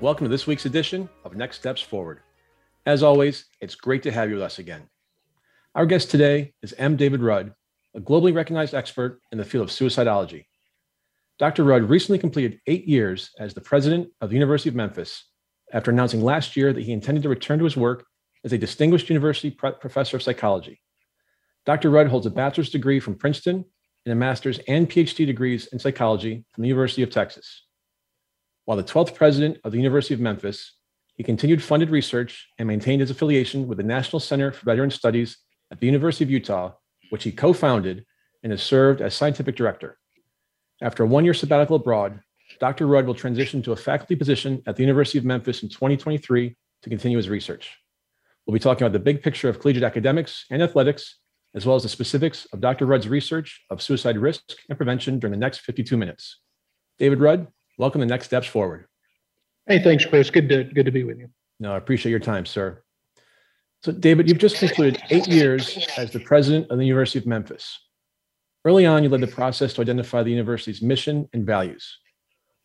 Welcome to this week's edition of Next Steps Forward. As always, it's great to have you with us again. Our guest today is M. David Rudd, a globally recognized expert in the field of suicidology. Dr. Rudd recently completed eight years as the president of the University of Memphis after announcing last year that he intended to return to his work as a distinguished university professor of psychology. Dr. Rudd holds a bachelor's degree from Princeton and a master's and PhD degrees in psychology from the University of Texas. While the 12th president of the University of Memphis, he continued funded research and maintained his affiliation with the National Center for Veteran Studies at the University of Utah, which he co founded and has served as scientific director. After a one year sabbatical abroad, Dr. Rudd will transition to a faculty position at the University of Memphis in 2023 to continue his research. We'll be talking about the big picture of collegiate academics and athletics, as well as the specifics of Dr. Rudd's research of suicide risk and prevention during the next 52 minutes. David Rudd, welcome to Next Steps Forward. Hey, thanks, Chris. Good to good to be with you. No, I appreciate your time, sir. So, David, you've just concluded eight years as the president of the University of Memphis. Early on, you led the process to identify the university's mission and values.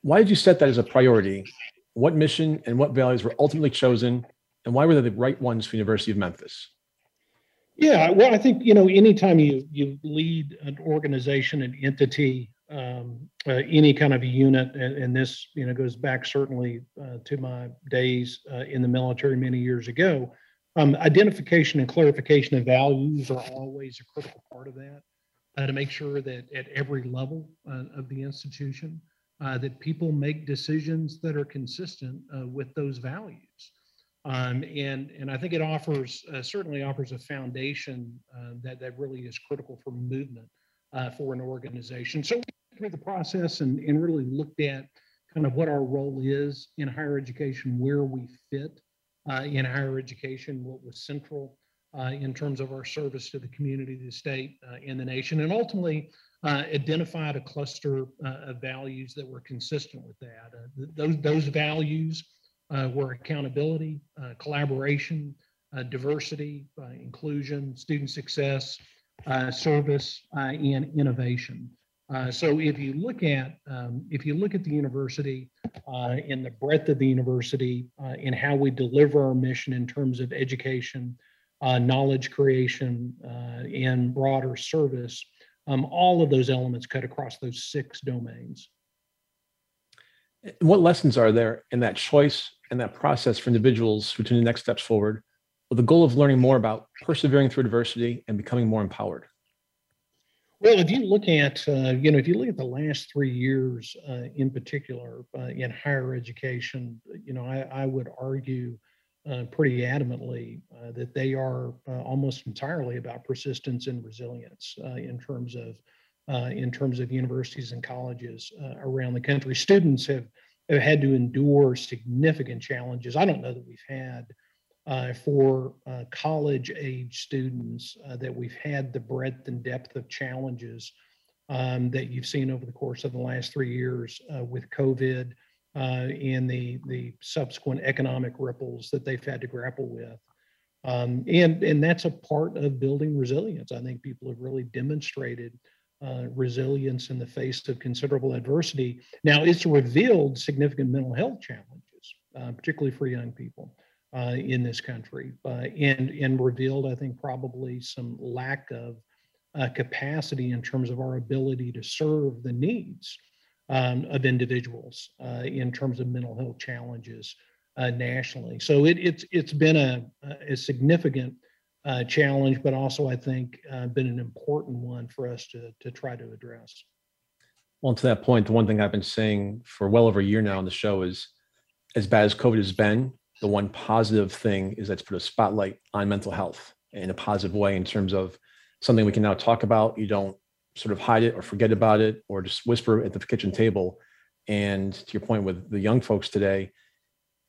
Why did you set that as a priority? What mission and what values were ultimately chosen, and why were they the right ones for the University of Memphis? Yeah, well, I think you know, anytime you you lead an organization, an entity, um, uh, any kind of a unit, and, and, this you know goes back certainly uh, to my days uh, in the military many years ago. Um, identification and clarification of values are always a critical part of that uh, to make sure that at every level uh, of the institution uh, that people make decisions that are consistent with those values. Um, and and I think it offers certainly offers a foundation that that really is critical for movement uh, for an organization. So through the process and, and really looked at kind of what our role is in higher education, where we fit uh, in higher education, what was central uh, in terms of our service to the community, the state, uh, and the nation, and ultimately uh, identified a cluster uh, of values that were consistent with that. those, those values were accountability, collaboration, diversity, inclusion, student success, uh, service, uh, and innovation. Uh, so if you look at um, if you look at the university uh, in the breadth of the university uh, in how we deliver our mission in terms of education, uh, knowledge creation, and broader service, um, all of those elements cut across those six domains. What lessons are there in that choice and that process for individuals who take the next steps forward with the goal of learning more about persevering through adversity and becoming more empowered? Well, if you look at, uh, you know, if you look at the last three years uh, in particular uh, in higher education, you know, I, I would argue uh, pretty adamantly uh, that they are uh, almost entirely about persistence and resilience in terms of in terms of universities and colleges around the country. Students have, have had to endure significant challenges. I don't know that we've had uh, for uh, college age students uh, that we've had the breadth and depth of challenges um, that you've seen over the course of the last three years uh, with COVID uh, and the, the subsequent economic ripples that they've had to grapple with. Um, and, and that's a part of building resilience. I think people have really demonstrated uh, resilience in the face of considerable adversity. Now, it's revealed significant mental health challenges, particularly for young people uh, in this country, uh, and and revealed, I think, probably some lack of uh, capacity in terms of our ability to serve the needs um, of individuals uh, in terms of mental health challenges uh, nationally. So it, it's it's been a, a significant uh, challenge, but also I think been an important one for us to to try to address. Well, to that point, the one thing I've been saying for well over a year now on the show is, as bad as COVID has been, the one positive thing is that's put a spotlight on mental health in a positive way in terms of something we can now talk about. You don't sort of hide it or forget about it or just whisper at the kitchen table. And to your point with the young folks today,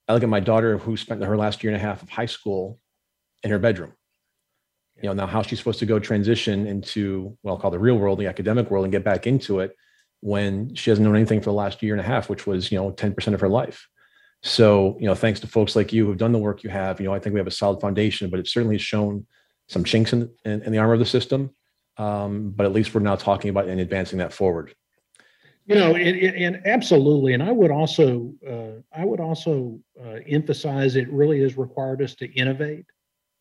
I look at my daughter who spent her last year and a half of high school in her bedroom. You know, now how she's supposed to go transition into what I'll call the real world, the academic world, and get back into it when she hasn't known anything for the last year and a half, which was, you know, 10% of her life. So, you know, thanks to folks like you who've done the work you have, you know, I think we have a solid foundation, but it certainly has shown some chinks in, in, in the armor of the system. Um, but at least we're now talking about and advancing that forward. You know, and, absolutely, and I would also, uh, I would also uh, emphasize it really has required us to innovate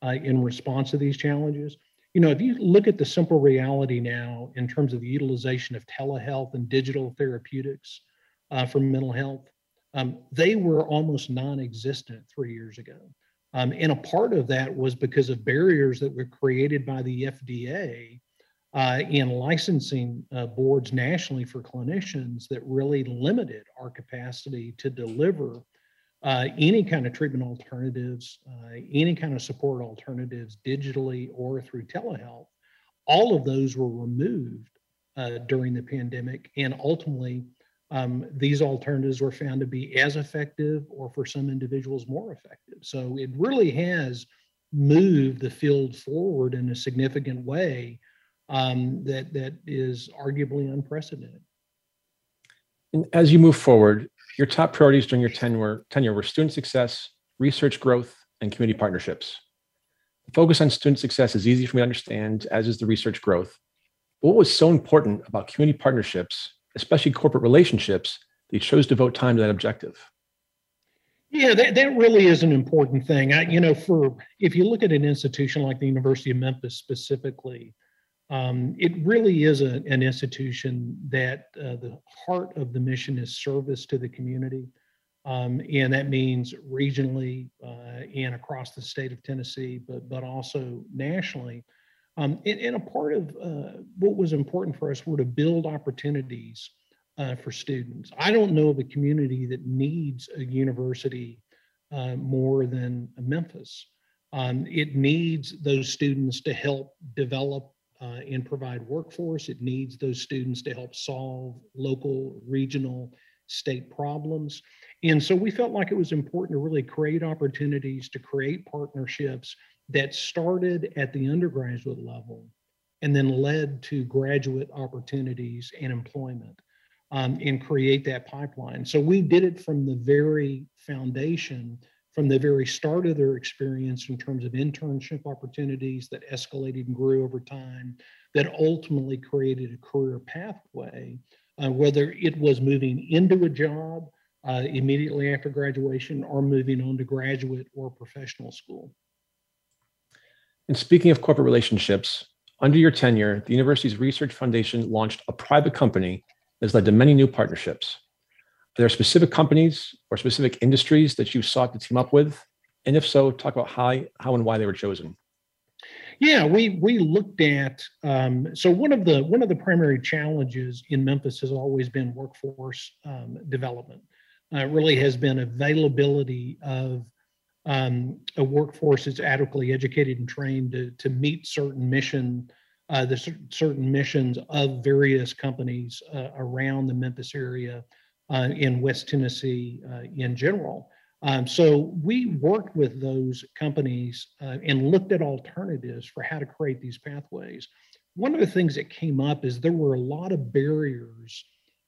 uh, in response to these challenges. You know, if you look at the simple reality now in terms of the utilization of telehealth and digital therapeutics uh, for mental health, um, they were almost non-existent three years ago. Um, and a part of that was because of barriers that were created by the FDA uh, in licensing uh, boards nationally for clinicians that really limited our capacity to deliver uh, any kind of treatment alternatives, uh, any kind of support alternatives digitally or through telehealth. All of those were removed uh, during the pandemic, and ultimately, um, these alternatives were found to be as effective or for some individuals more effective. So it really has moved the field forward in a significant way um, that that is arguably unprecedented. And as you move forward, your top priorities during your tenure, tenure were student success, research growth, and community partnerships. The focus on student success is easy for me to understand, as is the research growth. But what was so important about community partnerships, especially corporate relationships, they chose to devote time to that objective? Yeah, that, that really is an important thing. I, you know, for if you look at an institution like the University of Memphis specifically, um, it really is a, an institution that uh, the heart of the mission is service to the community. Um, and that means regionally uh, and across the state of Tennessee, but, but also nationally. Um, and, and, a part of uh, what was important for us were to build opportunities uh, for students. I don't know of a community that needs a university uh, more than Memphis. Um, it needs those students to help develop uh, and provide workforce. It needs those students to help solve local, regional, state problems. And so we felt like it was important to really create opportunities to create partnerships that started at the undergraduate level and then led to graduate opportunities and employment um, and create that pipeline. So we did it from the very foundation from the very start of their experience in terms of internship opportunities that escalated and grew over time, that ultimately created a career pathway, uh, whether it was moving into a job uh, immediately after graduation or moving on to graduate or professional school. And speaking of corporate relationships, under your tenure, the university's research foundation launched a private company that has led to many new partnerships. Are there specific companies or specific industries that you sought to team up with? And if so, talk about how, how and why they were chosen. Yeah, we we looked at um, so one of the one of the primary challenges in Memphis has always been workforce um, development. Uh, really has been availability of um, a workforce that's adequately educated and trained to to meet certain mission uh, the certain missions of various companies uh, around the Memphis area uh, in West Tennessee uh, in general. Um, so we worked with those companies uh, and looked at alternatives for how to create these pathways. One of the things that came up is there were a lot of barriers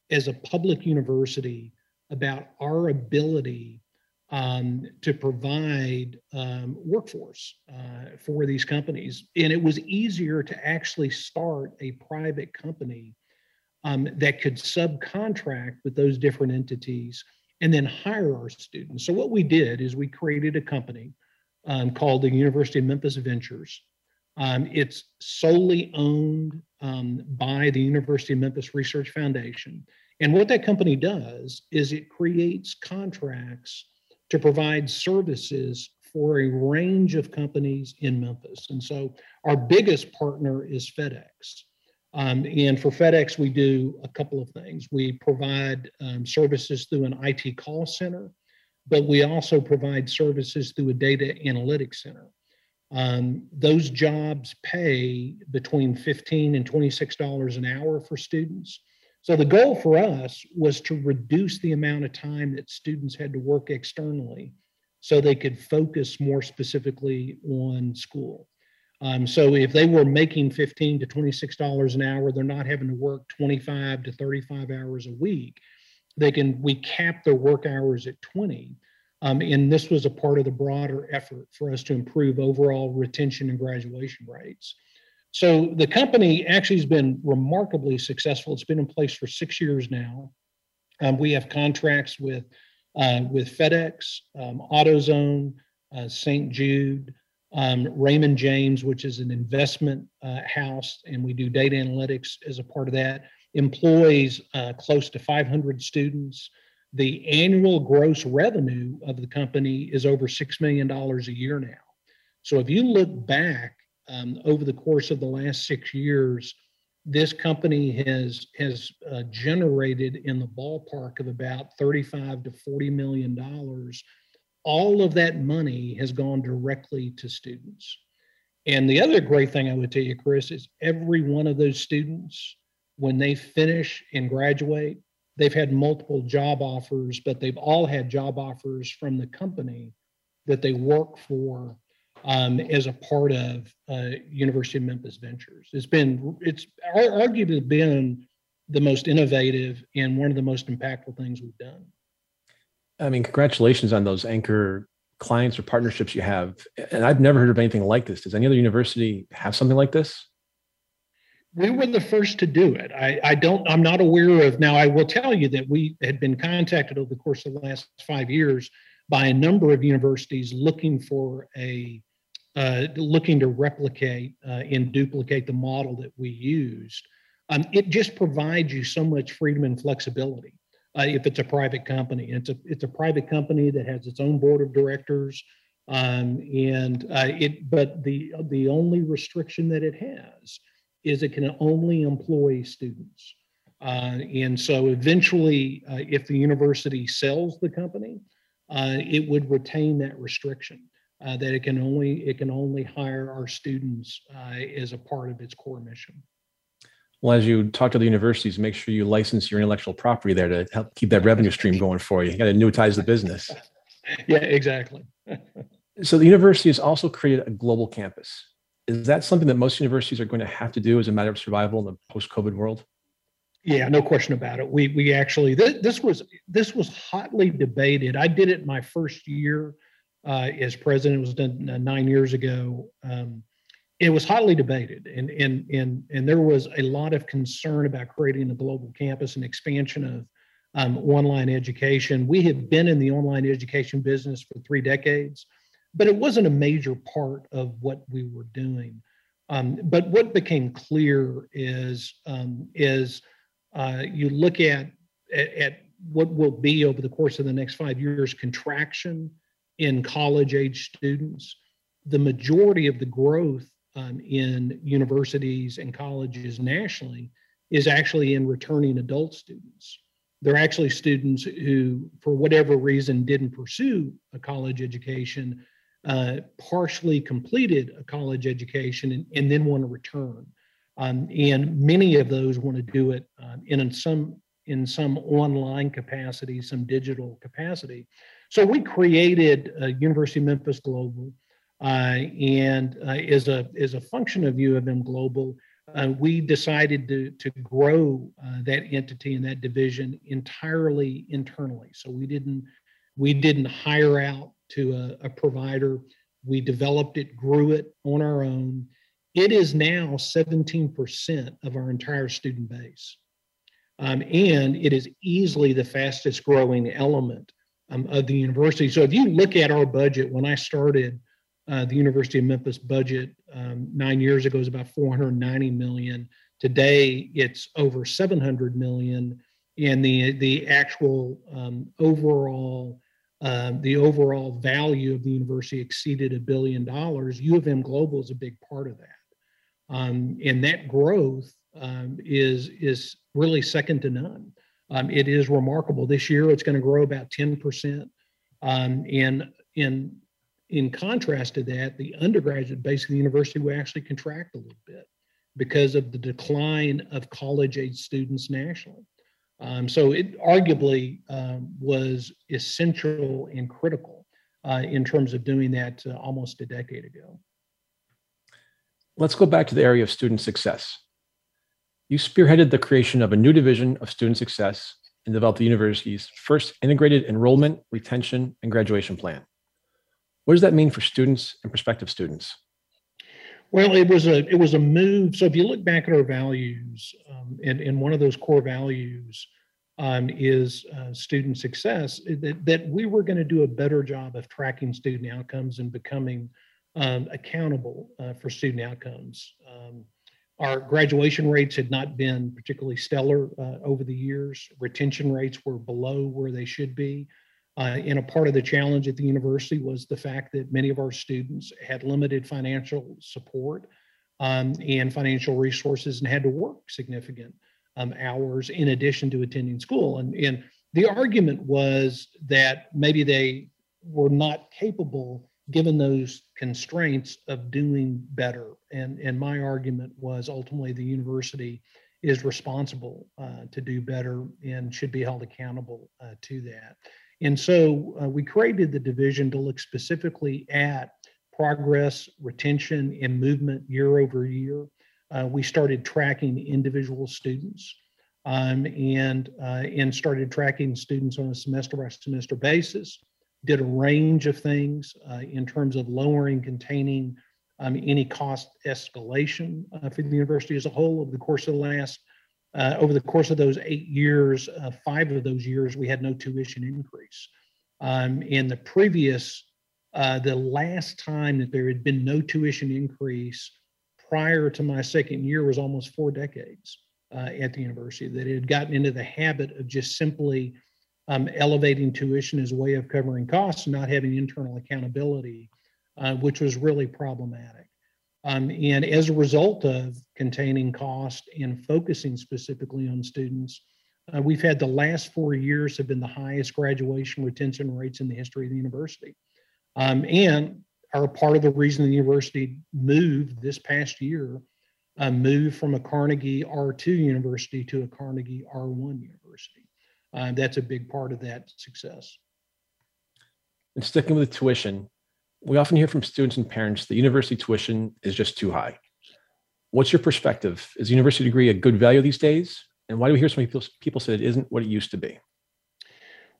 as a public university about our ability um, to provide um, workforce uh, for these companies. And it was easier to actually start a private company um, that could subcontract with those different entities and then hire our students. So what we did is we created a company um, called the University of Memphis Ventures. Um, it's solely owned um, by the University of Memphis Research Foundation. And what that company does is it creates contracts to provide services for a range of companies in Memphis. And so our biggest partner is FedEx. Um, and for FedEx, we do a couple of things. We provide um, services through an IT call center, but we also provide services through a data analytics center. Um, those jobs pay between 15 and $26 an hour for students. So the goal for us was to reduce the amount of time that students had to work externally so they could focus more specifically on school. Um, so if they were making 15 to 26 dollars an hour, they're not having to work 25 to 35 hours a week. They can we cap their work hours at 20. Um, and this was a part of the broader effort for us to improve overall retention and graduation rates. So the company actually has been remarkably successful. It's been in place for six years now. Um, we have contracts with uh, with FedEx, um, AutoZone, uh, St. Jude, um, Raymond James, which is an investment uh, house, and we do data analytics as a part of that. Employs uh, close to 500 students. The annual gross revenue of the company is over $6 million a year now. So if you look back um, over the course of the last six years, this company has has uh, generated in the ballpark of about 35 to 40 million dollars. All of that money has gone directly to students. And the other great thing i would tell you chris is every one of those students when they finish and graduate they've had multiple job offers but they've all had job offers from the company that they work for um, as a part of uh, University of Memphis Ventures. It's been, it's arguably been the most innovative and one of the most impactful things we've done. I mean, congratulations on those anchor clients or partnerships you have. And I've never heard of anything like this. Does any other university have something like this? We were the first to do it. I, I don't, I'm not aware of, now I will tell you that we had been contacted over the course of the last five years by a number of universities looking for a uh, looking to replicate uh, and duplicate the model that we used. Um, it just provides you so much freedom and flexibility. Uh, if it's a private company, it's a it's a private company that has its own board of directors, um, and uh, it. But the the only restriction that it has is it can only employ students. Uh, and so eventually, if the university sells the company, it would retain that restriction uh, that it can only it can only hire our students uh, as a part of its core mission. Well, as you talk to the universities, make sure you license your intellectual property there to help keep that revenue stream going for you. You got to annuitize the business. yeah, exactly. so the university has also created a global campus. Is that something that most universities are going to have to do as a matter of survival in the post-COVID world? Yeah, no question about it. We we actually th- this was this was hotly debated. I did it my first year uh, as president was done uh, nine years ago. Um, it was hotly debated, and and and and there was a lot of concern about creating a global campus and expansion of um, online education. We have been in the online education business for three decades, but it wasn't a major part of what we were doing. Um, but what became clear is um, is uh, you look at, at, at what will be over the course of the next five years contraction in college age students. The majority of the growth um, in universities and colleges nationally is actually in returning adult students. They're actually students who, for whatever reason, didn't pursue a college education, uh, partially completed a college education, and, and then want to return. Um, and many of those want to do it um, in some in some online capacity, some digital capacity. So we created uh, University of Memphis Global, uh, and uh, as a as a function of U of M Global, uh, we decided to to grow uh, that entity and that division entirely internally. So we didn't we didn't hire out to a, a provider. We developed it, grew it on our own. It is now 17% of our entire student base. Um, and it is easily the fastest growing element um, of the university. So if you look at our budget, when I started uh, the University of Memphis budget um, nine years ago was about 490 million. Today it's over 700 million, and the the actual um, overall uh, the overall value of the university exceeded a billion dollars. U of M Global is a big part of that, um, and that growth um, is is really second to none. Um, it is remarkable. This year, it's going to grow about 10%. Um, and in in contrast to that, the undergraduate base of the university will actually contract a little bit because of the decline of college age students nationally. Um, so it arguably um, was essential and critical uh, in terms of doing that uh, almost a decade ago. Let's go back to the area of student success. You spearheaded the creation of a new division of student success and developed the university's first integrated enrollment, retention, and graduation plan. What does that mean for students and prospective students? Well, it was a it was a move. So if you look back at our values, um, and, and one of those core values um, is uh, student success, that, that we were going to do a better job of tracking student outcomes and becoming um, accountable uh, for student outcomes. Um, our graduation rates had not been particularly stellar uh, over the years. Retention rates were below where they should be. Uh, and a part of the challenge at the university was the fact that many of our students had limited financial support um, and financial resources and had to work significant um, hours in addition to attending school. And, and the argument was that maybe they were not capable given those constraints of doing better. And, and my argument was ultimately the university is responsible uh, to do better and should be held accountable uh, to that. And so uh, we created the division to look specifically at progress, retention, and movement year over year. Uh, we started tracking individual students um, and, uh, and started tracking students on a semester by semester basis did a range of things uh, in terms of lowering, containing um, any cost escalation uh, for the university as a whole over the course of the last, uh, over the course of those eight years, uh, five of those years, we had no tuition increase. Um, in the previous, uh, the last time that there had been no tuition increase prior to my second year was almost four decades uh, at the university, that it had gotten into the habit of just simply um, elevating tuition as a way of covering costs and not having internal accountability, uh, which was really problematic. Um, and as a result of containing cost and focusing specifically on students, uh, we've had the last four years have been the highest graduation retention rates in the history of the university. Um, and are part of the reason the university moved this past year, uh, moved from a Carnegie R2 university to a Carnegie R1 university. Uh, that's a big part of that success. And sticking with tuition, we often hear from students and parents that university tuition is just too high. What's your perspective? Is university degree a good value these days? And why do we hear so many people, people say it isn't what it used to be?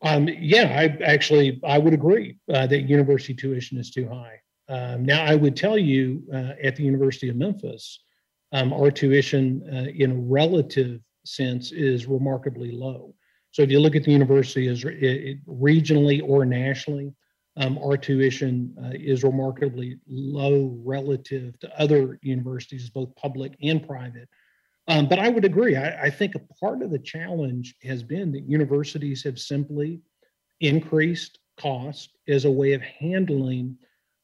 Um, yeah, I actually I would agree uh, that university tuition is too high. Um, now, I would tell you uh, at the University of Memphis, um, our tuition uh, in a relative sense is remarkably low. So if you look at the university as it, regionally or nationally, um, our tuition uh, is remarkably low relative to other universities, both public and private. Um, but I would agree. I, I, think a part of the challenge has been that universities have simply increased cost as a way of handling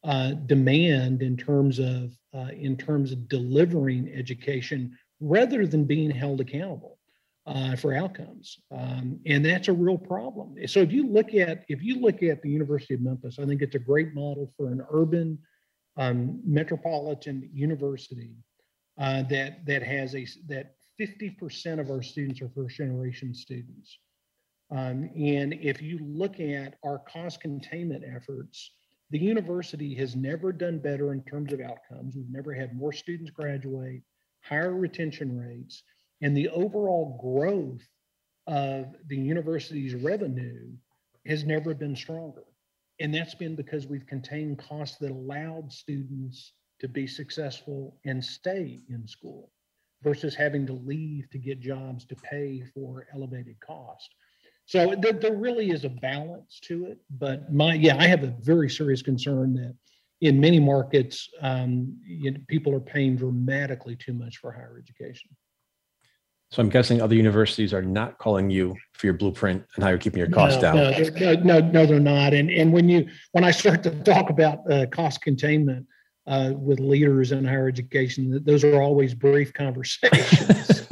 uh, demand in terms of uh, in terms of delivering education rather than being held accountable uh, for outcomes, um, and that's a real problem. So if you look at if you look at the University of Memphis, I think it's a great model for an urban um, metropolitan university uh, that that has a that 50% of our students are first generation students. Um, and if you look at our cost containment efforts, the university has never done better in terms of outcomes. We've never had more students graduate, higher retention rates, and the overall growth of the university's revenue has never been stronger. And that's been because we've contained costs that allowed students to be successful and stay in school versus having to leave to get jobs to pay for elevated cost. So there, there really is a balance to it. But my, yeah, I have a very serious concern that in many markets, um, you know, people are paying dramatically too much for higher education. So I'm guessing other universities are not calling you for your blueprint and how you're keeping your costs no, down. No, no, no, they're not. And and when you when I start to talk about uh, cost containment uh, with leaders in higher education, those are always brief conversations.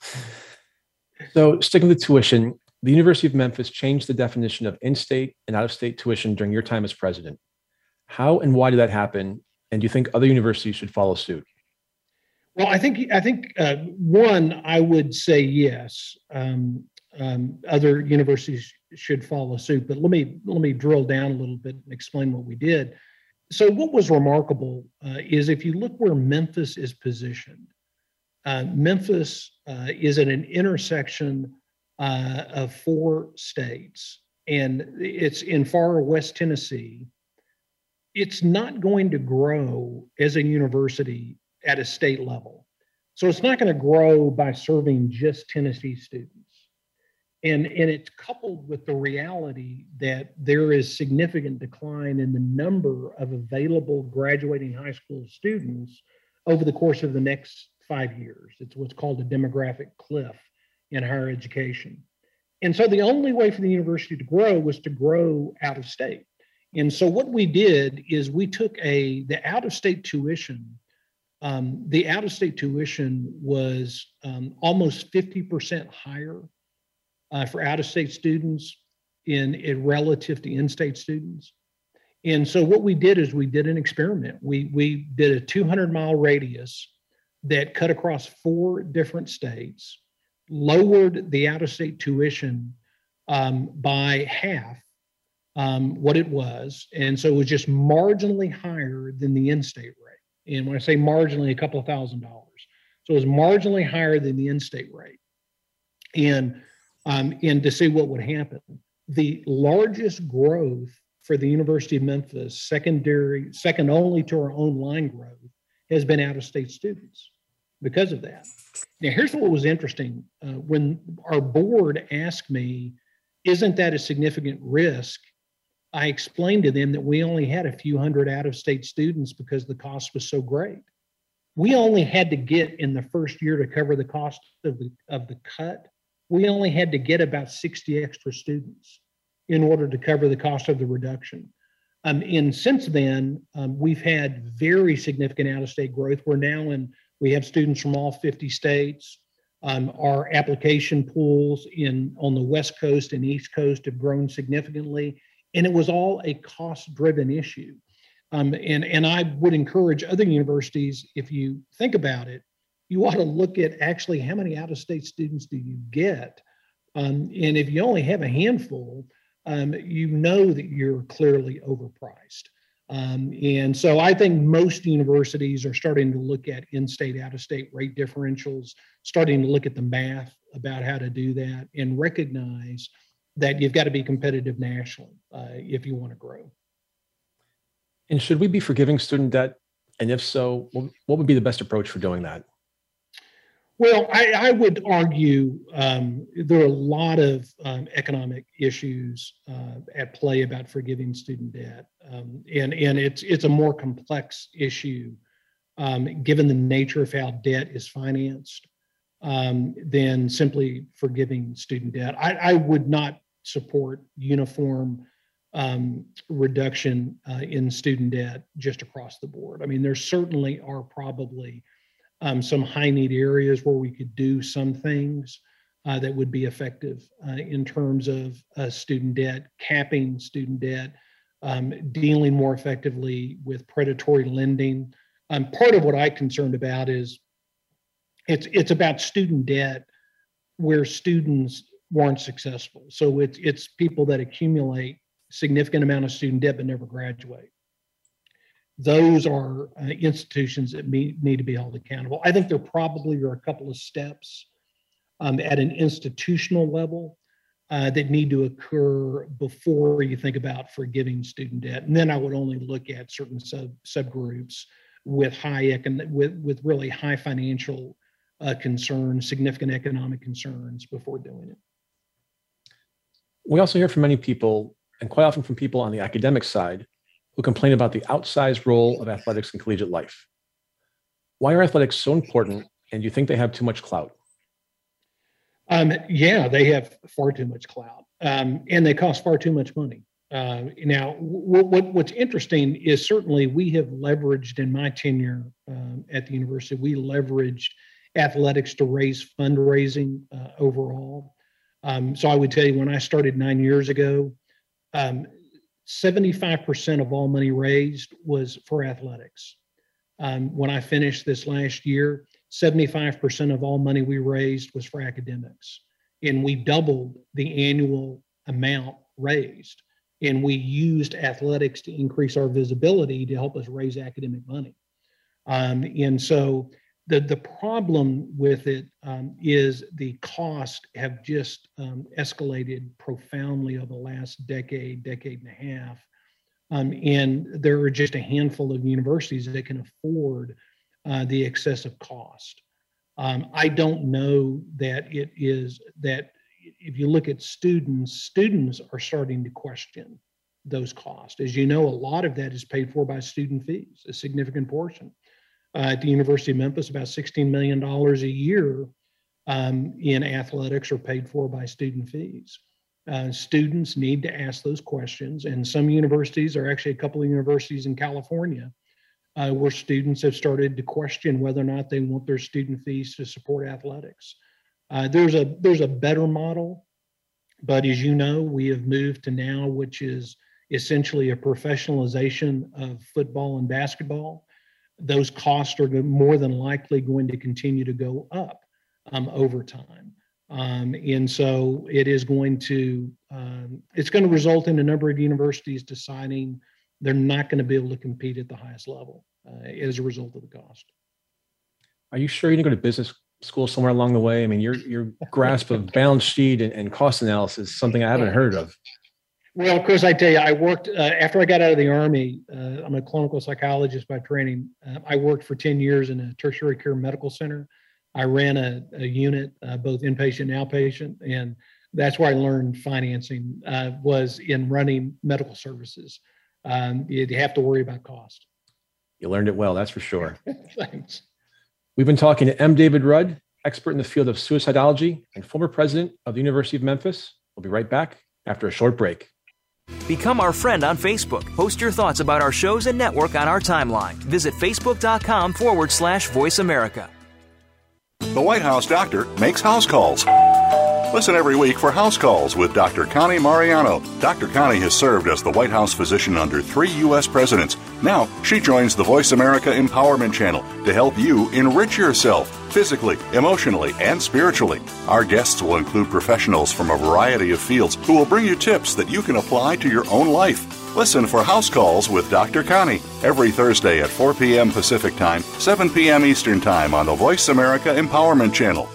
so sticking with tuition, the University of Memphis changed the definition of in-state and out-of-state tuition during your time as president. How and why did that happen? And do you think other universities should follow suit? Well, I think I think uh, one, I would say yes. Um, um, other universities should follow suit. But let me let me drill down a little bit and explain what we did. So what was remarkable uh, is if you look where Memphis is positioned, uh, Memphis uh, is at an intersection uh, of four states, and it's in far west Tennessee. It's not going to grow as a university at a state level. So it's not going to grow by serving just Tennessee students. And, and it's coupled with the reality that there is significant decline in the number of available graduating high school students over the course of the next five years. It's what's called a demographic cliff in higher education. And so the only way for the university to grow was to grow out of state. And so what we did is we took a the out of state tuition. Um, the out of state tuition was um, almost 50% higher uh, for out of state students in, in relative to in state students. And so what we did is we did an experiment. We, we did a 200 mile radius that cut across four different states, lowered the out of state tuition um, by half um, what it was. And so it was just marginally higher than the in state rate. And when I say marginally, a couple of thousand dollars. So it was marginally higher than the in state rate. And um, and to see what would happen. The largest growth for the University of Memphis, secondary, second only to our own line growth, has been out of state students because of that. Now, here's what was interesting. Uh, when our board asked me, isn't that a significant risk? I explained to them that we only had a few hundred out of state students because the cost was so great. We only had to get in the first year to cover the cost of the, of the cut we only had to get about 60 extra students in order to cover the cost of the reduction. Um, and since then, um, we've had very significant out of state growth. We're now in, we have students from all 50 states. Um, our application pools in on the West Coast and East Coast have grown significantly. And it was all a cost driven issue. Um, and, and I would encourage other universities, if you think about it, you ought to look at actually how many out of state students do you get. Um, and if you only have a handful, um, you know that you're clearly overpriced. Um, and so I think most universities are starting to look at in state, out of state rate differentials, starting to look at the math about how to do that and recognize that you've got to be competitive nationally uh, if you want to grow. And should we be forgiving student debt? And if so, what would be the best approach for doing that? Well, I, I would argue um, there are a lot of um, economic issues uh, at play about forgiving student debt, um, and and it's it's a more complex issue um, given the nature of how debt is financed um, than simply forgiving student debt. I, I would not support uniform um, reduction uh, in student debt just across the board. I mean, there certainly are probably um, some high need areas where we could do some things uh, that would be effective uh, in terms of uh, student debt, capping student debt, um, dealing more effectively with predatory lending. Um, part of what I'm concerned about is it's it's about student debt where students weren't successful. So it's it's people that accumulate significant amount of student debt but never graduate those are uh, institutions that need, need to be held accountable. I think there probably are a couple of steps um, at an institutional level uh, that need to occur before you think about forgiving student debt. And then I would only look at certain sub subgroups with high econ with with really high financial uh, concerns, significant economic concerns before doing it. We also hear from many people, and quite often from people on the academic side, who complain about the outsized role of athletics in collegiate life. Why are athletics so important, and do you think they have too much clout? Um, yeah, they have far too much clout, um, and they cost far too much money. Uh, now, what's interesting is certainly we have leveraged in my tenure um, at the university, we leveraged athletics to raise fundraising uh, overall. Um, so I would tell you, when I started nine years ago, um, 75% of all money raised was for athletics. Um, when I finished this last year, 75% of all money we raised was for academics. and we doubled the annual amount raised. And we used athletics to increase our visibility to help us raise academic money. Um, and so the, the problem with it um, is the cost have just um, escalated profoundly over the last decade, decade and a half. Um, and there are just a handful of universities that can afford uh, the excessive cost. Um, I don't know that it is that if you look at students, students are starting to question those costs. As you know, a lot of that is paid for by student fees, a significant portion. Uh, at the University of Memphis, about $16 million a year um, in athletics are paid for by student fees. Uh, students need to ask those questions, and some universities are actually a couple of universities in California uh, where students have started to question whether or not they want their student fees to support athletics. Uh, there's a there's a better model, but as you know, we have moved to now, which is essentially a professionalization of football and basketball. Those costs are more than likely going to continue to go up um, over time. Um, and so it is going to um, it's going to result in a number of universities deciding they're not going to be able to compete at the highest level uh, as a result of the cost. Are you sure you didn't go to business school somewhere along the way? I mean, your your grasp of balance sheet and, and cost analysis is something I haven't heard of. Well, Chris, I tell you, I worked uh, after I got out of the army. Uh, I'm a clinical psychologist by training. Uh, I worked for 10 years in a tertiary care medical center. I ran a, a unit, uh, both inpatient and outpatient, and that's where I learned financing uh, was in running medical services. Um, you have to worry about cost. You learned it well, that's for sure. Thanks. We've been talking to M. David Rudd, expert in the field of suicidology and former president of the University of Memphis. We'll be right back after a short break. Become our friend on Facebook. Post your thoughts about our shows and network on our timeline. Visit facebook.com forward slash voice America. The White House doctor makes house calls. Listen every week for House Calls with Dr. Connie Mariano. Dr. Connie has served as the White House physician under three U.S. presidents. Now, she joins the Voice America Empowerment Channel to help you enrich yourself physically, emotionally, and spiritually. Our guests will include professionals from a variety of fields who will bring you tips that you can apply to your own life. Listen for House Calls with Dr. Connie every Thursday at 4 p.m. Pacific Time, 7 p.m. Eastern Time on the Voice America Empowerment Channel.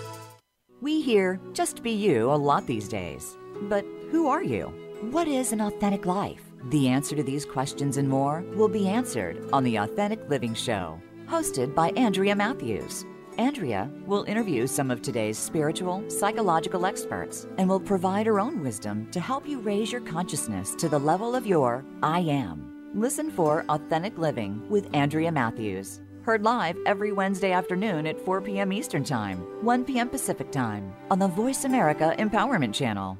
We hear just be you a lot these days. But who are you? What is an authentic life? The answer to these questions and more will be answered on The Authentic Living Show, hosted by Andrea Matthews. Andrea will interview some of today's spiritual, psychological experts and will provide her own wisdom to help you raise your consciousness to the level of your I am. Listen for Authentic Living with Andrea Matthews. Heard live every Wednesday afternoon at 4 p.m. Eastern Time, 1 p.m. Pacific Time on the Voice America Empowerment Channel.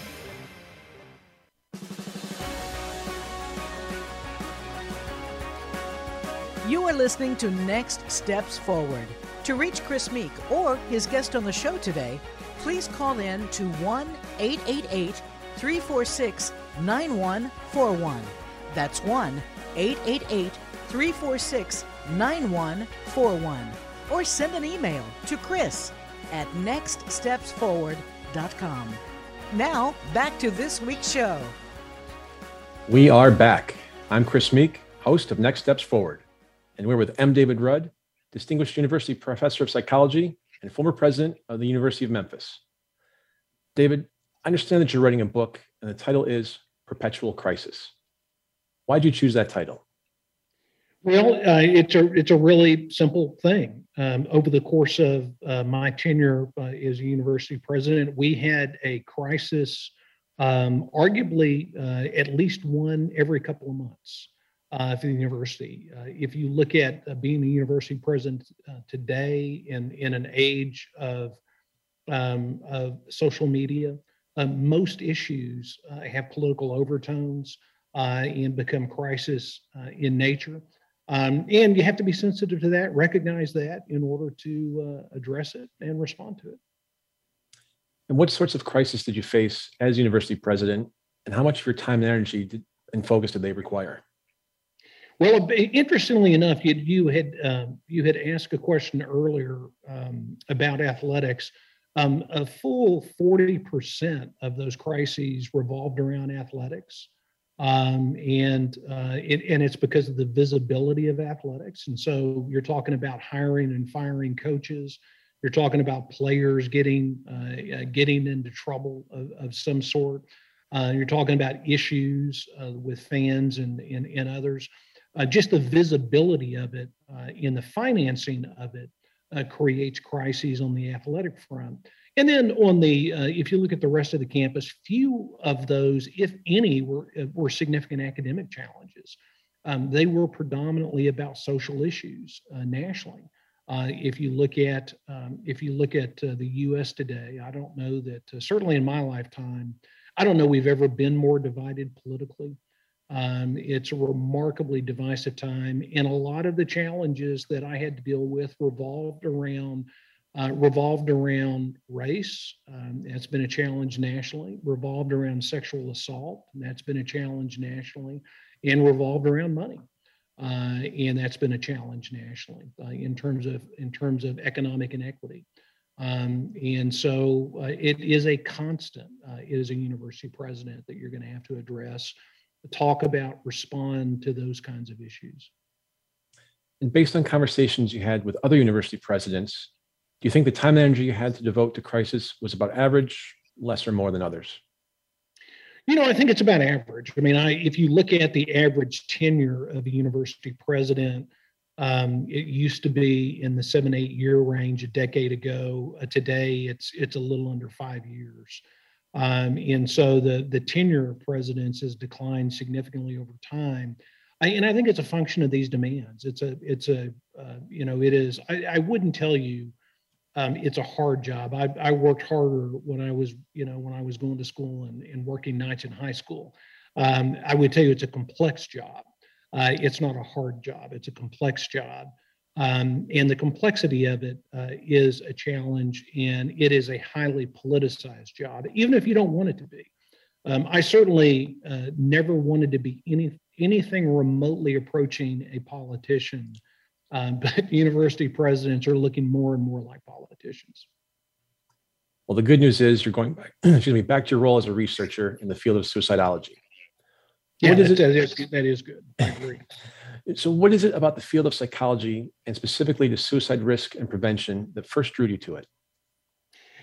Listening to Next Steps Forward. To reach Chris Meek or his guest on the show today, please call in to 1 888 346 9141. That's 1 888 346 9141. Or send an email to Chris at nextstepsforward.com. Now, back to this week's show. We are back. I'm Chris Meek, host of Next Steps Forward, and we're with M. David Rudd, Distinguished University Professor of Psychology and former president of the University of Memphis. David, I understand that you're writing a book, and the title is Perpetual Crisis. Why did you choose that title? Well, uh, it's a it's a really simple thing. Um, over the course of uh, my tenure uh, as a university president, we had a crisis, um, arguably uh, at least one every couple of months uh, the university. Uh, if you look at being a university president today in in an age of um, of social media, uh, most issues uh, have political overtones uh, and become crisis uh, in nature. Um, and you have to be sensitive to that, recognize that in order to uh, address it and respond to it. And what sorts of crisis did you face as university president, and how much of your time and energy did, and focus did they require? Well, interestingly enough, you, you had um, you had asked a question earlier um, about athletics. Um, a full forty percent of those crises revolved around athletics, um, and uh, it, and it's because of the visibility of athletics. And so you're talking about hiring and firing coaches. You're talking about players getting uh, uh getting into trouble of, of some sort. Uh, you're talking about issues uh, with fans and, and and others uh, just the visibility of it uh, in the financing of it uh, creates crises on the athletic front. And then on the, uh, if you look at the rest of the campus, few of those, if any, were uh, were significant academic challenges. Um, they were predominantly about social issues uh, nationally. if you look at um, if you look at the U.S. today, I don't know that certainly in my lifetime, I don't know we've ever been more divided politically. Um, it's a remarkably divisive time, and a lot of the challenges that I had to deal with revolved around uh, revolved around race. Um, that's been a challenge nationally. Revolved around sexual assault, that's been a challenge nationally, and revolved around money, uh, and that's been a challenge nationally uh, in terms of in terms of economic inequity. Um, and so uh, it is a constant. Uh, it is a university president that you're going to have to address talk about, respond to those kinds of issues. And based on conversations you had with other university presidents, do you think the time and energy you had to devote to crisis was about average, less or more than others? You know, I think it's about average. I mean, I if you look at the average tenure of a university president, um, it used to be in the seven, eight year range a decade ago. Uh, today, it's it's a little under five years. Um, and so the, the tenure of presidents has declined significantly over time. I, and I think it's a function of these demands. It's a, it's a, uh, you know, it is, I, I wouldn't tell you um, it's a hard job. I, I worked harder when I was, you know, when I was going to school and, and working nights in high school. Um, I would tell you it's a complex job. Uh, it's not a hard job. It's a complex job. Um, and the complexity of it uh, is a challenge, and it is a highly politicized job, even if you don't want it to be. Um, I certainly uh, never wanted to be any anything remotely approaching a politician, um, but university presidents are looking more and more like politicians. Well, the good news is you're going back, excuse me, back to your role as a researcher in the field of suicidology. Yeah, that, that, is, that is good. I agree. So, what is it about the field of psychology and specifically the suicide risk and prevention that first drew you to it?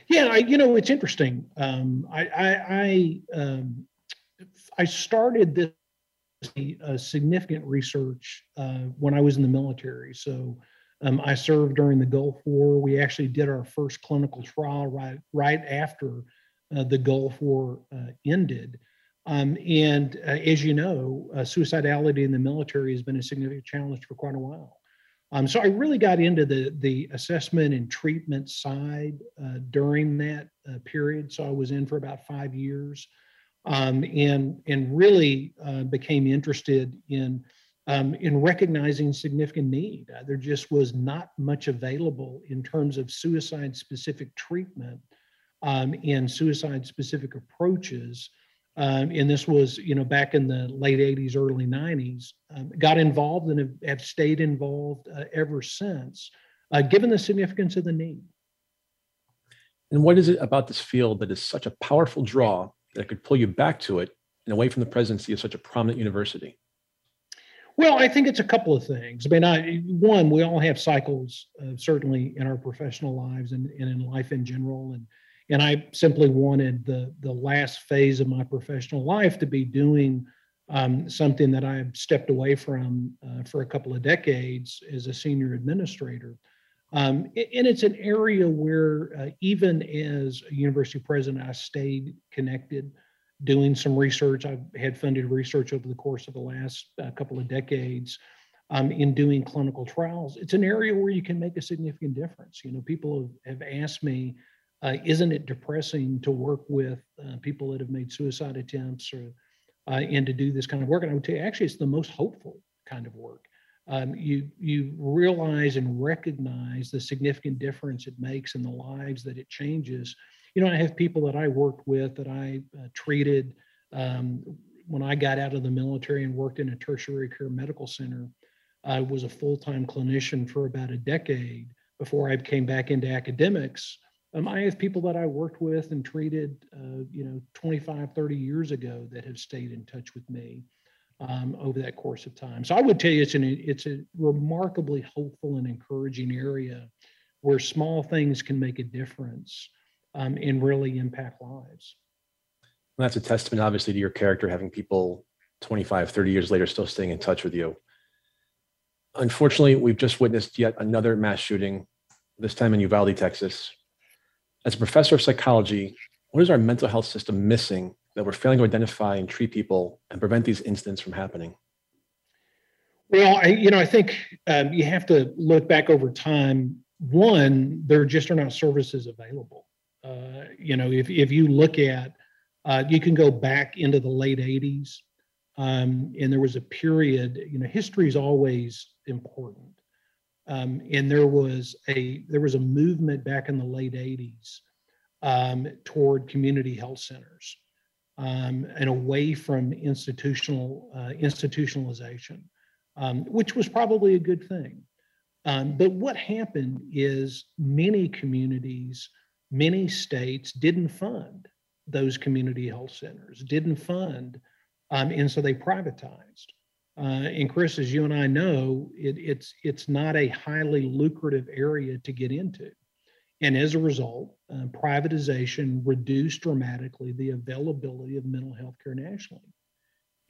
Yeah, I, you know, it's interesting. Um, I I I, um, I started this uh, significant research uh, when I was in the military. So. Um, I served during the Gulf War. We actually did our first clinical trial right right after uh, the Gulf War uh, ended. Um, and uh, as you know, uh, suicidality in the military has been a significant challenge for quite a while. Um, so I really got into the the assessment and treatment side uh, during that uh, period. So I was in for about five years, um, and and really uh, became interested in um, in recognizing significant need. Uh, there just was not much available in terms of suicide specific treatment um, and suicide specific approaches um, and this was, you know, back in the late 80s, early 90s, um, got involved and have, have stayed involved uh, ever since, uh, given the significance of the need. And what is it about this field that is such a powerful draw that could pull you back to it and away from the presidency of such a prominent university? Well, I think it's a couple of things. I mean, I, one, we all have cycles, uh, certainly in our professional lives and, and in life in general. And and I simply wanted the the last phase of my professional life to be doing um, something that I've stepped away from uh, for a couple of decades as a senior administrator. Um, and it's an area where uh, even as a university president, I stayed connected, doing some research. I've had funded research over the course of the last uh, couple of decades. Um, in doing clinical trials, it's an area where you can make a significant difference. You know, people have, have asked me, uh, isn't it depressing to work with uh, people that have made suicide attempts or uh, and to do this kind of work? And I would tell you, actually, it's the most hopeful kind of work. Um, you you realize and recognize the significant difference it makes in the lives that it changes. You know, I have people that I worked with that I uh, treated um, when I got out of the military and worked in a tertiary care medical center. I was a full time clinician for about a decade before I came back into academics. Um, I have people that I worked with and treated, uh, you know, 25, 30 years ago that have stayed in touch with me um, over that course of time. So I would tell you it's an it's a remarkably hopeful and encouraging area where small things can make a difference um, and really impact lives. And that's a testament, obviously, to your character, having people 25, 30 years later still staying in touch with you. Unfortunately, we've just witnessed yet another mass shooting, this time in Uvalde, Texas. As a professor of psychology, what is our mental health system missing that we're failing to identify and treat people and prevent these incidents from happening? Well, I, you know, I think um, you have to look back over time. One, there just are not services available. Uh, you know, if if you look at, uh, you can go back into the late '80s, um, and there was a period. You know, history is always important. Um, and there was a there was a movement back in the late 80s um, toward community health centers um, and away from institutional uh, institutionalization, um, which was probably a good thing. Um, but what happened is many communities, many states didn't fund those community health centers, didn't fund, um, and so they privatized. Uh, and Chris, as you and I know, it, it's it's not a highly lucrative area to get into, and as a result, uh, privatization reduced dramatically the availability of mental health care nationally.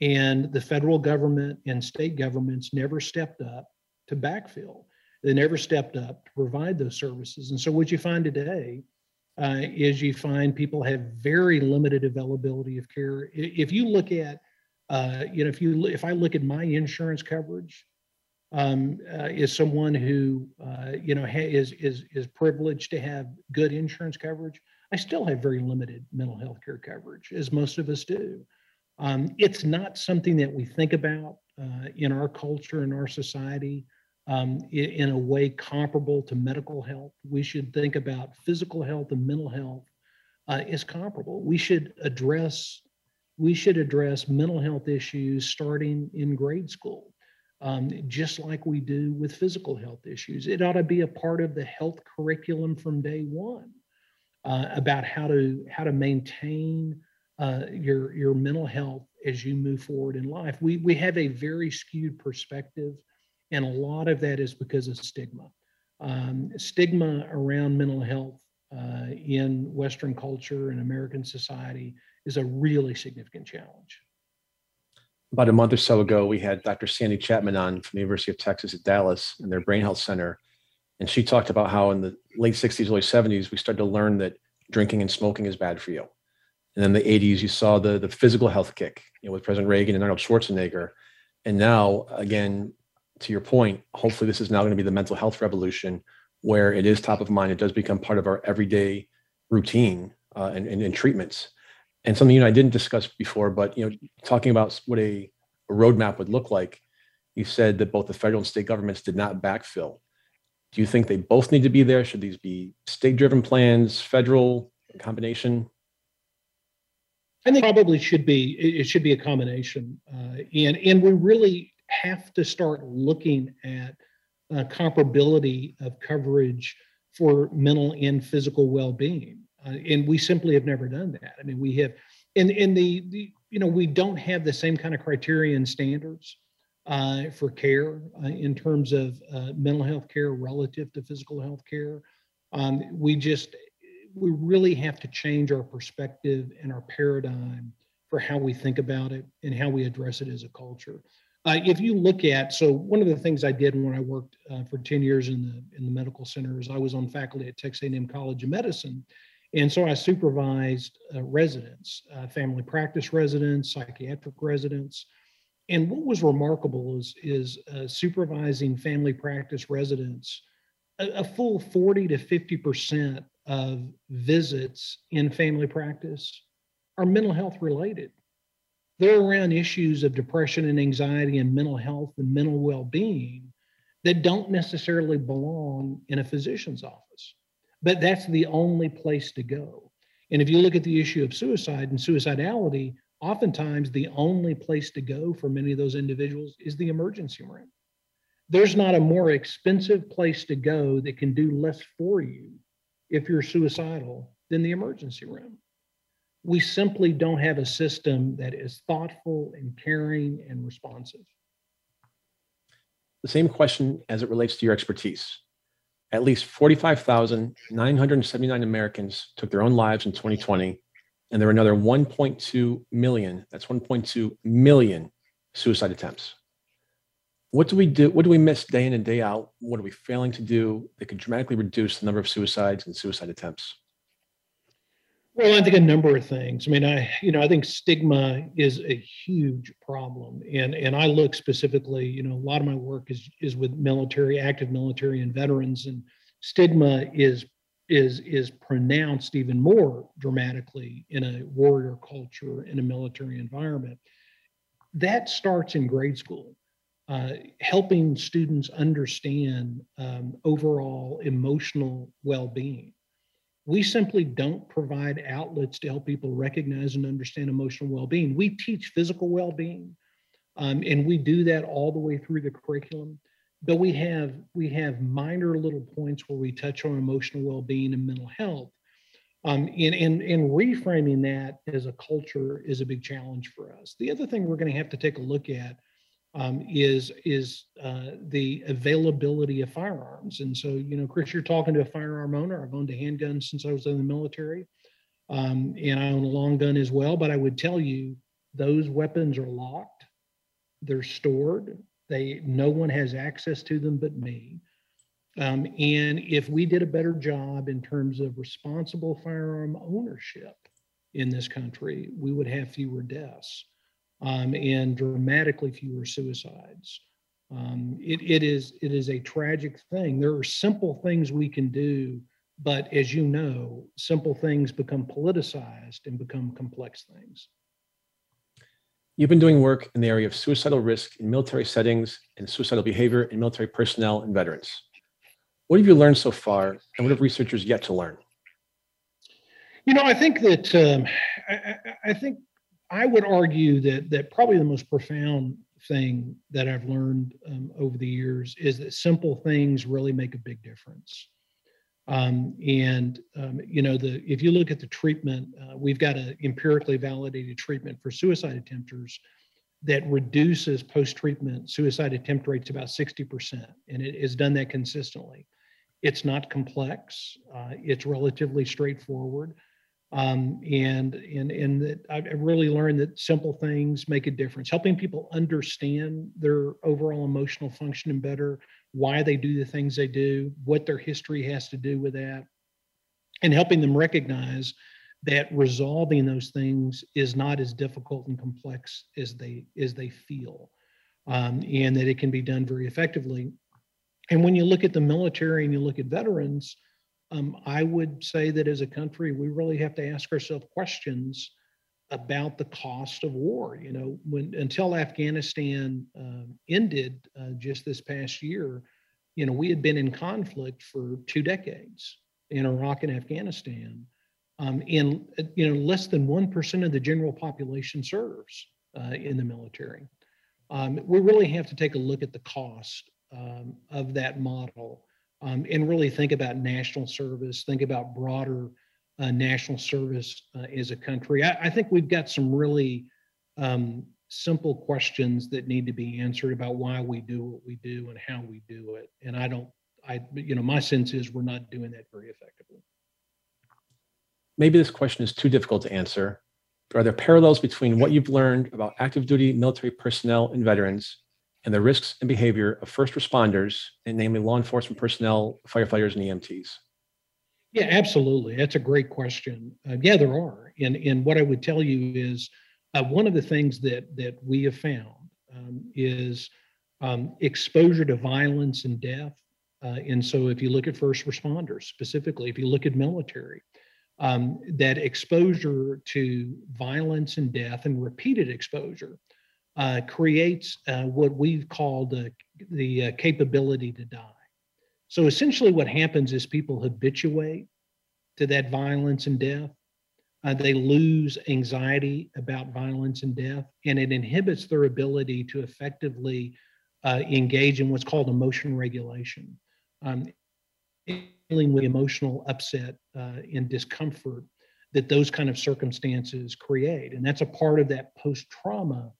And the federal government and state governments never stepped up to backfill. They never stepped up to provide those services. And so, what you find today uh, is you find people have very limited availability of care. If you look at uh, you know, if you if I look at my insurance coverage, um, uh, is someone who uh, you know ha- is is is privileged to have good insurance coverage. I still have very limited mental health care coverage, as most of us do. Um, it's not something that we think about uh, in our culture in our society um, in, in, a way comparable to medical health. We should think about physical health and mental health uh, comparable. We should address we should address mental health issues starting in grade school, um, just like we do with physical health issues. It ought to be a part of the health curriculum from day one uh, about how to how to maintain uh, your your mental health as you move forward in life. We we have a very skewed perspective, and a lot of that is because of stigma. Um, stigma around mental health uh, in Western culture and American society is a really significant challenge. About a month or so ago, we had Dr. Sandy Chapman on from the University of Texas at Dallas in their Brain Health Center. And she talked about how in the late 60s, early 70s, we started to learn that drinking and smoking is bad for you. And then the 80s, you saw the, the physical health kick you know, with President Reagan and Arnold Schwarzenegger. And now, again, to your point, hopefully this is now going to be the mental health revolution where it is top of mind. It does become part of our everyday routine uh, and, and, and treatments and something you know I didn't discuss before, but you know, talking about what a, a roadmap would look like, you said that both the federal and state governments did not backfill. Do you think they both need to be there? Should these be state-driven plans, federal combination? I think probably should be it should be a combination, uh, and and we really have to start looking at uh, comparability of coverage for mental and physical well-being. Uh, and we simply have never done that. I mean, we have, in in the, the you know, we don't have the same kind of criterion standards uh, for care uh, in terms of uh, mental health care relative to physical health care. Um, we just, we really have to change our perspective and our paradigm for how we think about it and how we address it as a culture. Uh, if you look at, so one of the things I did when I worked uh, for 10 years in the in the medical center is I was on faculty at Texas A&M College of Medicine, and so I supervised uh, residents, uh, family practice residents, psychiatric residents. And what was remarkable is, is uh, supervising family practice residents, a, a, full 40 to 50% of visits in family practice are mental health related. They're around issues of depression and anxiety and mental health and mental well being that don't necessarily belong in a physician's office. But that's the only place to go. And if you look at the issue of suicide and suicidality, oftentimes the only place to go for many of those individuals is the emergency room. There's not a more expensive place to go that can do less for you if you're suicidal than the emergency room. We simply don't have a system that is thoughtful and caring and responsive. The same question as it relates to your expertise. At least 45,979 Americans took their own lives in 2020, and there were another 1.2 million, that's 1.2 million suicide attempts. What do we do? What do we miss day in and day out? What are we failing to do that could dramatically reduce the number of suicides and suicide attempts? Well, I think a number of things. I mean, I you know I think stigma is a huge problem, and and I look specifically. You know, a lot of my work is is with military, active military, and veterans, and stigma is is is pronounced even more dramatically in a warrior culture in a military environment. That starts in grade school. Uh, helping students understand um, overall emotional well-being we simply don't provide outlets to help people recognize and understand emotional well-being. We teach physical well-being, um, and we do that all the way through the curriculum. But we have we have minor little points where we touch on emotional well-being and mental health. Um, and, and, and reframing that as a culture is a big challenge for us. The other thing we're going to have to take a look at um, is is uh, the availability of firearms. And so, you know, Chris, you're talking to a firearm owner. I've owned a handgun since I was in the military, um, and I own a long gun as well. But I would tell you, those weapons are locked. They're stored. They no one has access to them but me. Um, and if we did a better job in terms of responsible firearm ownership in this country, we would have fewer deaths um, and dramatically fewer suicides. Um, it, it is it is a tragic thing. There are simple things we can do, but as you know, simple things become politicized and become complex things. You've been doing work in the area of suicidal risk in military settings and suicidal behavior in military personnel and veterans. What have you learned so far, and what have researchers yet to learn? You know, I think that um, I, I, think I would argue that that probably the most profound thing that I've learned um, over the years is that simple things really make a big difference. Um, and um, you know, the if you look at the treatment, uh, we've got an empirically validated treatment for suicide attempters that reduces post-treatment suicide attempt rates about 60%, and it has done that consistently. It's not complex. Uh, it's relatively straightforward. Um, and and and that I really learned that simple things make a difference. Helping people understand their overall emotional functioning better, why they do the things they do, what their history has to do with that, and helping them recognize that resolving those things is not as difficult and complex as they as they feel, um, and that it can be done very effectively. And when you look at the military and you look at veterans um, I would say that as a country, we really have to ask ourselves questions about the cost of war. You know, when until Afghanistan uh, ended uh, just this past year, you know, we had been in conflict for two decades in Iraq and Afghanistan. Um, and you know, less than one percent of the general population serves uh, in the military. Um, we really have to take a look at the cost um, of that model um, and really think about national service, think about broader uh, national service uh, as a country. I, I, think we've got some really um, simple questions that need to be answered about why we do what we do and how we do it. And I don't, I, you know, my sense is we're not doing that very effectively. Maybe this question is too difficult to answer. Are there parallels between what you've learned about active duty military personnel and veterans and the risks and behavior of first responders, and namely law enforcement personnel, firefighters, and EMTs? Yeah, absolutely. That's a great question. Uh, yeah, there are. And, and what I would tell you is uh, one of the things that, that we have found um, is um, exposure to violence and death Uh, and so, if you look at first responders specifically, if you look at military, um, that exposure to violence and death and repeated exposure uh, creates uh, what we've called the, the uh, capability to die. So essentially, what happens is people habituate to that violence and death. Uh, they lose anxiety about violence and death, and it inhibits their ability to effectively uh, engage in what's called emotion regulation. Um, dealing with emotional upset and discomfort that those kind of circumstances create. And that's a part of that post trauma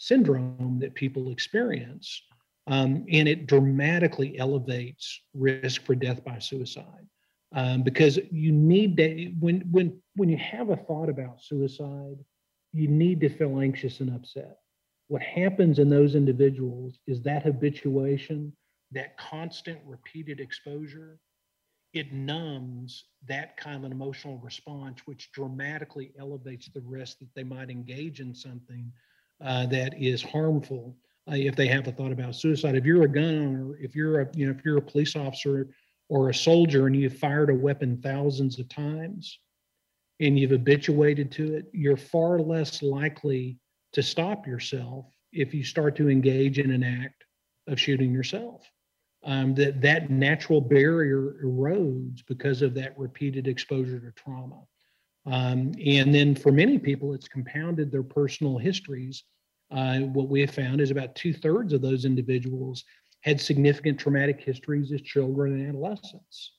syndrome that people experience. Um, and it dramatically elevates risk for death by suicide. Um, because you need that when when when you have a thought about suicide, you need to feel anxious and upset. What happens in those individuals is that habituation, that constant repeated exposure, it numbs that kind of emotional response, which dramatically elevates the risk that they might engage in something uh, that is harmful uh, if they have a thought about suicide. If you're a gun owner, if you're a you know if you're a police officer or a soldier and you've fired a weapon thousands of times and you've habituated to it, you're far less likely to stop yourself if you start to engage in an act of shooting yourself. Um, that that natural barrier erodes because of that repeated exposure to trauma. Um, and then for many people, it's compounded their personal histories uh, what we have found is about two thirds of those individuals had significant traumatic histories as children and adolescents.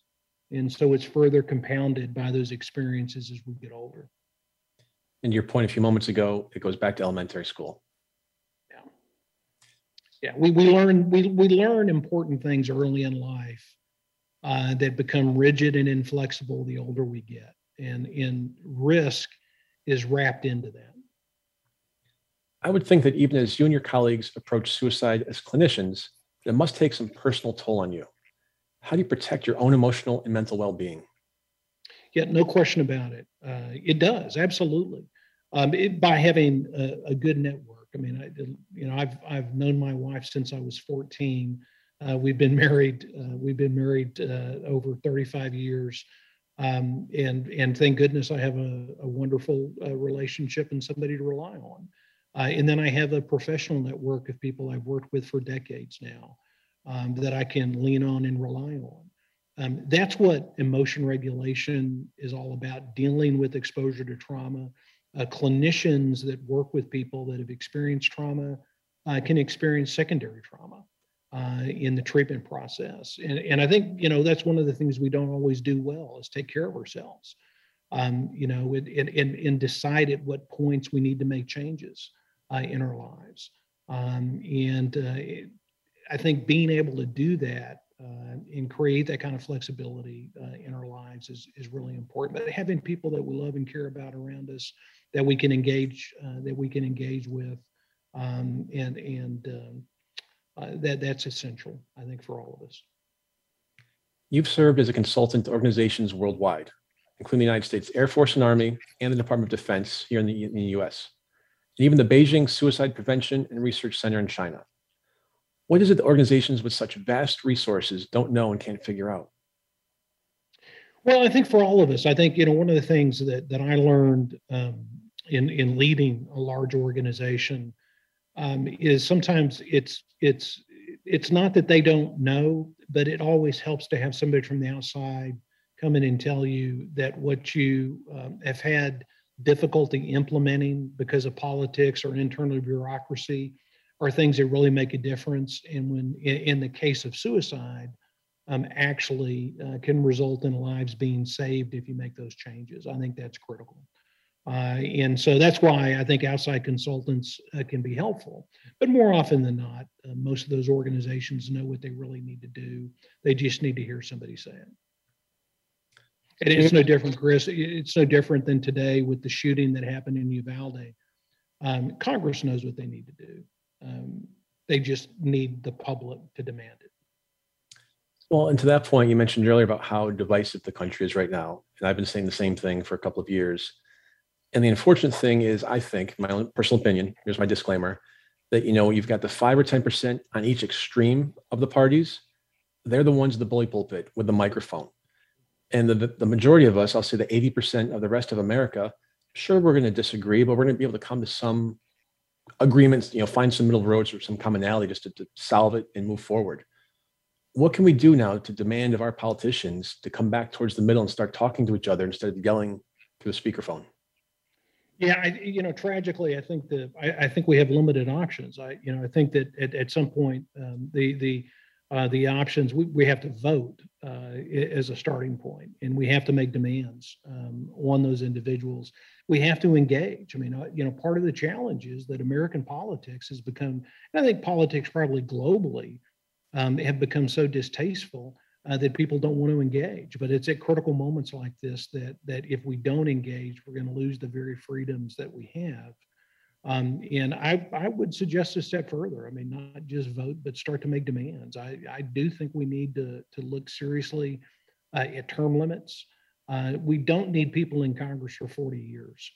And so it's further compounded by those experiences as we get older. And your point a few moments ago, it goes back to elementary school. Yeah. Yeah. We, we learn we, we learn important things early in life uh, that become rigid and inflexible the older we get. And, and risk is wrapped into that. I would think that even as you and your colleagues approach suicide as clinicians, it must take some personal toll on you. How do you protect your own emotional and mental well being? Yeah, no question about it. Uh, it does absolutely. Um, it, by having a, a, good network. I mean, I, you know, I've I've known my wife since I was 14. Uh, we've been married. Uh, we've been married uh, over 35 years, um, and and thank goodness I have a, a wonderful uh, relationship and somebody to rely on. Uh, and then I have a professional network of people I've worked with for decades now um, that I can lean on and rely on. Um, that's what emotion regulation is all about dealing with exposure to trauma. Uh, clinicians that work with people that have experienced trauma uh, can experience secondary trauma uh, in the treatment process. And, and I think, you know, that's one of the things we don't always do well is take care of ourselves, um, you know, and, and, and decide at what points we need to make changes uh, in our lives. Um, and uh, I think being able to do that uh, and create that kind of flexibility uh, in our lives is, is really important. But having people that we love and care about around us that we can engage uh, that we can engage with, um, and and um, uh, that that's essential, I think, for all of us. You've served as a consultant to organizations worldwide, including the United States Air Force and Army and the Department of Defense here in the, in the U.S and even the Beijing Suicide Prevention and Research Center in China. What is it that organizations with such vast resources don't know and can't figure out? Well, I think for all of us, I think you know one of the things that that I learned um, in in leading a large organization um, is sometimes it's it's it's not that they don't know, but it always helps to have somebody from the outside come in and tell you that what you um, have had difficulty implementing because of politics or internal bureaucracy are things that really make a difference. And when, in, the case of suicide, um, actually uh, can result in lives being saved if you make those changes. I think that's critical. Uh, and so that's why I think outside consultants uh, can be helpful. But more often than not, uh, most of those organizations know what they really need to do. They just need to hear somebody say it. And it's no different, Chris. It's no different than today with the shooting that happened in Uvalde. Um, Congress knows what they need to do. Um, they just need the public to demand it. Well, and to that point, you mentioned earlier about how divisive the country is right now. And I've been saying the same thing for a couple of years. And the unfortunate thing is, I think, my own personal opinion, here's my disclaimer, that you know, you've got the five or 10% on each extreme of the parties, they're the ones in the bully pulpit with the microphone. And the, the majority of us, I'll say the 80% of the rest of America, sure, we're going to disagree, but we're going to be able to come to some agreements, you know, find some middle roads or some commonality just to, to solve it and move forward. What can we do now to demand of our politicians to come back towards the middle and start talking to each other instead of yelling through the speakerphone? Yeah, I, you know, tragically, I think that I, I, think we have limited options. I, you know, I think that at, at some point, um, the the uh, the options we, we have to vote uh, as a starting point, and we have to make demands um, on those individuals. We have to engage. I mean, uh, you know, part of the challenge is that American politics has become. I think politics probably globally um, have become so distasteful uh, that people don't want to engage. But it's at critical moments like this that that if we don't engage, we're going to lose the very freedoms that we have. Um, and I, I would suggest a step further. I mean, not just vote, but start to make demands. I, I do think we need to, to look seriously uh, at term limits. Uh, we don't need people in Congress for 40 years.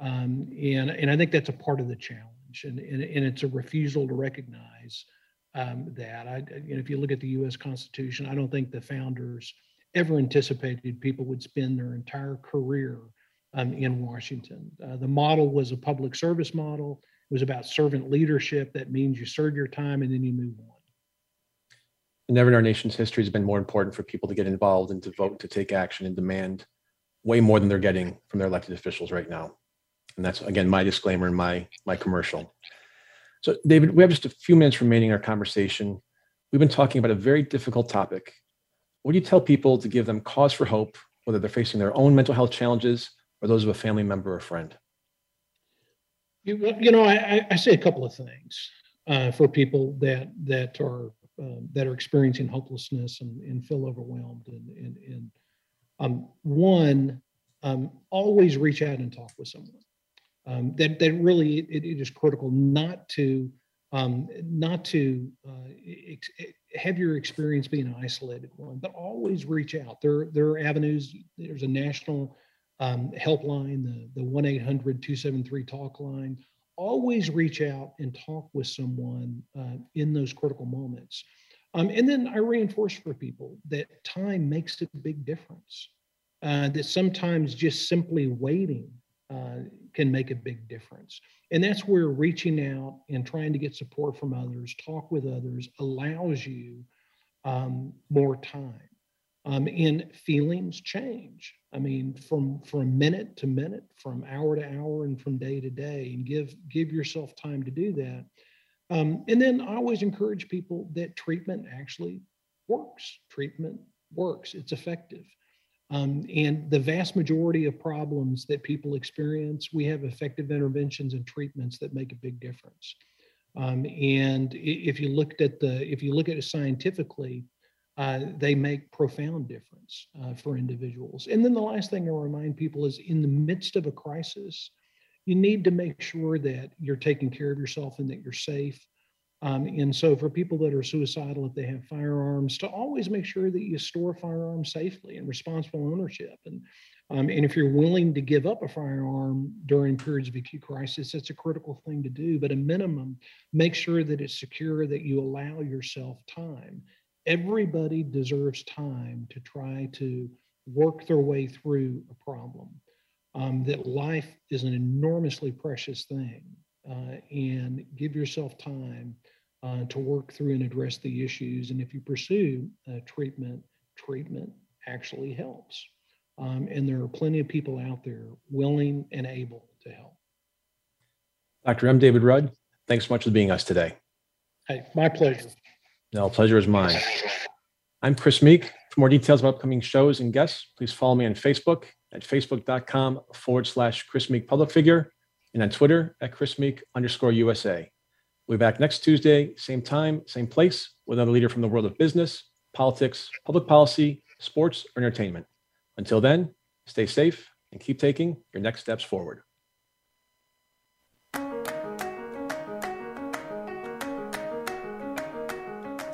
Um, and, and I think that's a part of the challenge. And, and, and it's a refusal to recognize um, that. I, you know, if you look at the U.S. Constitution, I don't think the founders ever anticipated people would spend their entire career um, in Washington. Uh, the model was a public service model. It was about servant leadership. That means you serve your time and then you move on. Never in our nation's history has been more important for people to get involved and to vote, to take action and demand way more than they're getting from their elected officials right now. And that's again my disclaimer and my my commercial. So, David, we have just a few minutes remaining in our conversation. We've been talking about a very difficult topic. What do you tell people to give them cause for hope, whether they're facing their own mental health challenges or those of a family member or friend? You, you know, I, I say a couple of things uh, for people that that are um, that are experiencing hopelessness and, and feel overwhelmed. And, and, and um, one, um, always reach out and talk with someone um, that that really it, it is critical not to um, not to uh, ex- have your experience be an isolated one, but always reach out. There there are avenues. There's a national um, helpline, the the one 273 talk line. Always reach out and talk with someone uh, in those critical moments. Um, and then I reinforce for people that time makes a big difference. Uh, that sometimes just simply waiting uh, can make a big difference. And that's where reaching out and trying to get support from others, talk with others, allows you um, more time. Um, and feelings change. I mean, from from minute to minute, from hour to hour, and from day to day, and give give yourself time to do that. Um, and then I always encourage people that treatment actually works. Treatment works. It's effective. Um, and the vast majority of problems that people experience, we have effective interventions and treatments that make a big difference. Um, and if you looked at the, if you look at it scientifically, uh, they make profound difference uh, for individuals. And then the last thing I remind people is in the midst of a crisis, you need to make sure that you're taking care of yourself and that you're safe um, and so, for people that are suicidal, if they have firearms, to always make sure that you store firearms safely and responsible ownership. And um, and if you're willing to give up a firearm during periods of acute crisis, that's a critical thing to do. But a minimum, make sure that it's secure, that you allow yourself time. Everybody deserves time to try to work their way through a problem. Um, that life is an enormously precious thing and give yourself time uh, to work through and address the issues. And if you pursue uh, treatment, treatment actually helps. Um, and there are plenty of people out there willing and able to help. Dr. M. David Rudd, thanks so much for being us today. Hey, my pleasure. No, pleasure is mine. I'm Chris Meek. For more details about upcoming shows and guests, please follow me on Facebook at facebook.com forward slash Chris Meek public figure and on Twitter at Chris Meek underscore USA. We'll be back next Tuesday, same time, same place, with another leader from the world of business, politics, public policy, sports, or entertainment. Until then, stay safe and keep taking your next steps forward.